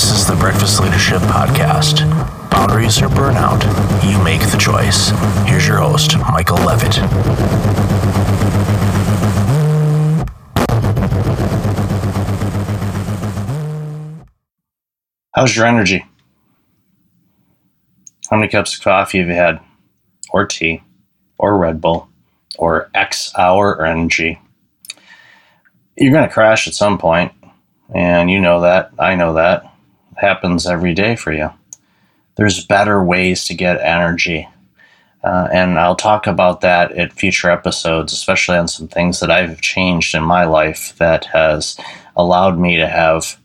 This is the Breakfast Leadership Podcast. Boundaries or burnout, you make the choice. Here's your host, Michael Levitt. How's your energy? How many cups of coffee have you had? Or tea? Or Red Bull? Or X hour energy? You're going to crash at some point, and you know that. I know that. Happens every day for you. There's better ways to get energy. Uh, and I'll talk about that at future episodes, especially on some things that I've changed in my life that has allowed me to have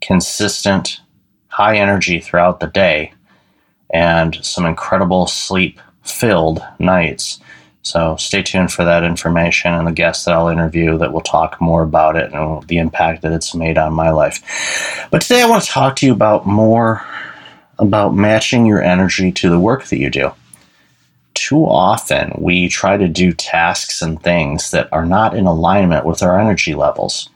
consistent high energy throughout the day and some incredible sleep filled nights. So stay tuned for that information and the guests that I'll interview that will talk more about it and the impact that it's made on my life. But today I want to talk to you about more about matching your energy to the work that you do. Too often we try to do tasks and things that are not in alignment with our energy levels.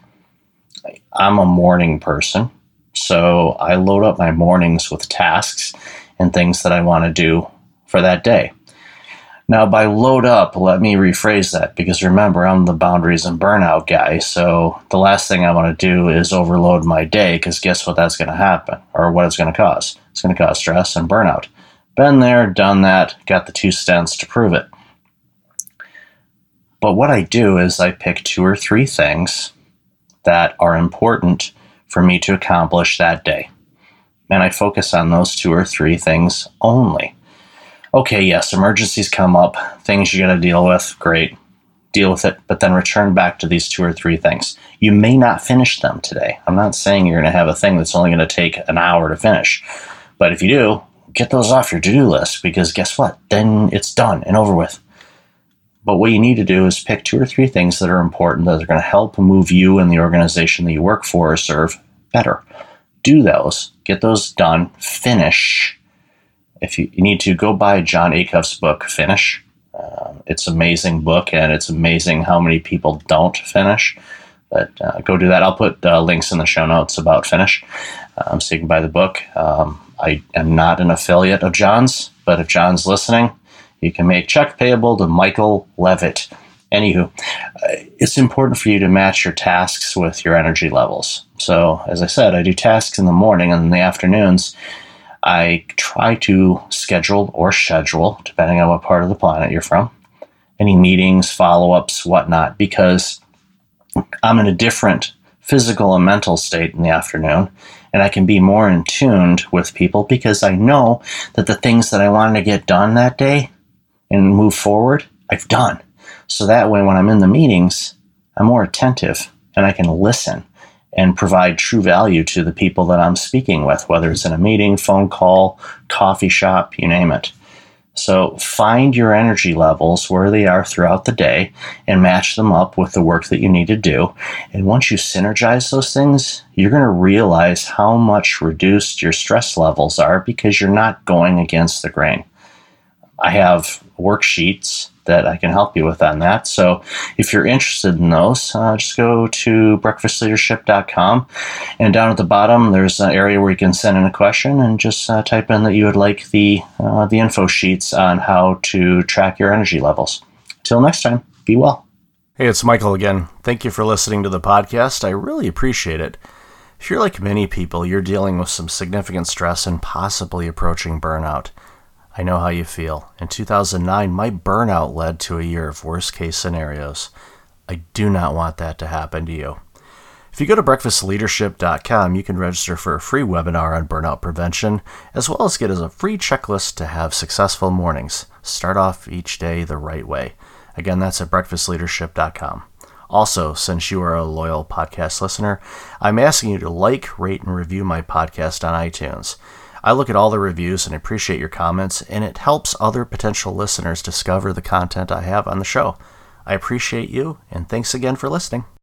I'm a morning person. So I load up my mornings with tasks and things that I want to do for that day. Now, by load up, let me rephrase that because remember, I'm the boundaries and burnout guy. So the last thing I want to do is overload my day because guess what that's going to happen or what it's going to cause? It's going to cause stress and burnout. Been there, done that, got the two stents to prove it. But what I do is I pick two or three things that are important for me to accomplish that day. And I focus on those two or three things only. Okay, yes, emergencies come up, things you got to deal with, great, deal with it, but then return back to these two or three things. You may not finish them today. I'm not saying you're going to have a thing that's only going to take an hour to finish, but if you do, get those off your to do list because guess what? Then it's done and over with. But what you need to do is pick two or three things that are important that are going to help move you and the organization that you work for or serve better. Do those, get those done, finish. If you, you need to go buy Jon Acuff's book, Finish. Uh, it's an amazing book, and it's amazing how many people don't finish. But uh, go do that. I'll put uh, links in the show notes about Finish, um, so you can buy the book. Um, I am not an affiliate of Jon's, but if Jon's listening, you can make check payable to Michael Levitt. Anywho, it's important for you to match your tasks with your energy levels. So, as I said, I do tasks in the morning and in the afternoons. I try to schedule or schedule, depending on what part of the planet you're from, any meetings, follow ups, whatnot, because I'm in a different physical and mental state in the afternoon and I can be more in tuned with people because I know that the things that I wanted to get done that day and move forward, I've done. So that way, when I'm in the meetings, I'm more attentive and I can listen and provide true value to the people that I'm speaking with, whether it's in a meeting, phone call, coffee shop, you name it. So find your energy levels where they are throughout the day and match them up with the work that you need to do. And once you synergize those things, you're going to realize how much reduced your stress levels are because you're not going against the grain. I have worksheets that I can help you with on that. So if you're interested in those, uh, just go to breakfastleadership.com. And down at the bottom, there's an area where you can send in a question and just uh, type in that you would like the, uh, the info sheets on how to track your energy levels. Till next time, be well. Hey, it's Michael again. Thank you for listening to the podcast. I really appreciate it. If you're like many people, you're dealing with some significant stress and possibly approaching burnout. I know how you feel. In 2009, my burnout led to a year of worst case scenarios. I do not want that to happen to you. If you go to breakfastleadership.com, you can register for a free webinar on burnout prevention, as well as get as a free checklist to have successful mornings. Start off each day the right way. Again, that's at breakfastleadership.com. Also, since you are a loyal podcast listener, I'm asking you to like, rate, and review my podcast on iTunes. I look at all the reviews and appreciate your comments, and it helps other potential listeners discover the content I have on the show. I appreciate you, and thanks again for listening.